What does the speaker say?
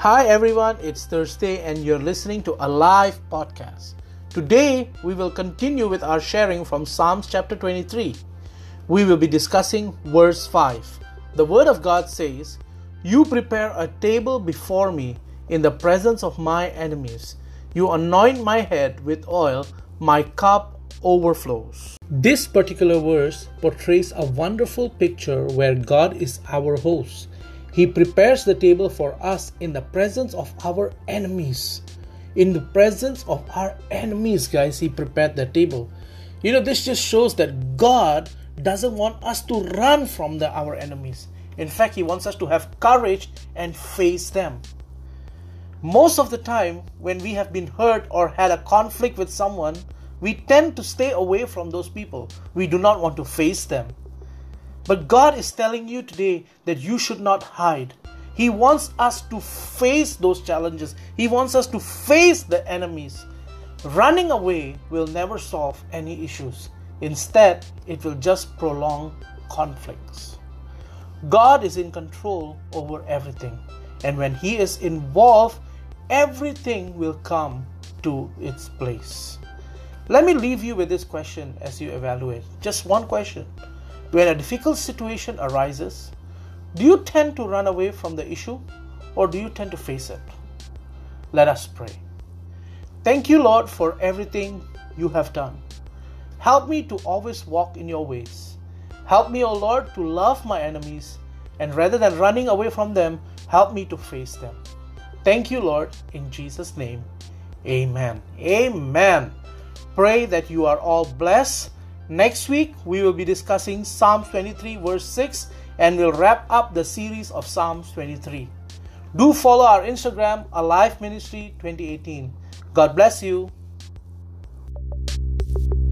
Hi everyone, it's Thursday and you're listening to a live podcast. Today we will continue with our sharing from Psalms chapter 23. We will be discussing verse 5. The Word of God says, You prepare a table before me in the presence of my enemies. You anoint my head with oil, my cup overflows. This particular verse portrays a wonderful picture where God is our host he prepares the table for us in the presence of our enemies. In the presence of our enemies, guys, He prepared the table. You know, this just shows that God doesn't want us to run from the, our enemies. In fact, He wants us to have courage and face them. Most of the time, when we have been hurt or had a conflict with someone, we tend to stay away from those people. We do not want to face them. But God is telling you today that you should not hide. He wants us to face those challenges, He wants us to face the enemies. Running away will never solve any issues. Instead, it will just prolong conflicts. God is in control over everything, and when He is involved, everything will come to its place. Let me leave you with this question as you evaluate. Just one question. When a difficult situation arises, do you tend to run away from the issue or do you tend to face it? Let us pray. Thank you, Lord, for everything you have done. Help me to always walk in your ways. Help me, O Lord, to love my enemies, and rather than running away from them, help me to face them. Thank you, Lord, in Jesus' name. Amen. Amen. Pray that you are all blessed Next week, we will be discussing Psalms 23, verse 6, and we'll wrap up the series of Psalms 23. Do follow our Instagram, Alive Ministry 2018. God bless you.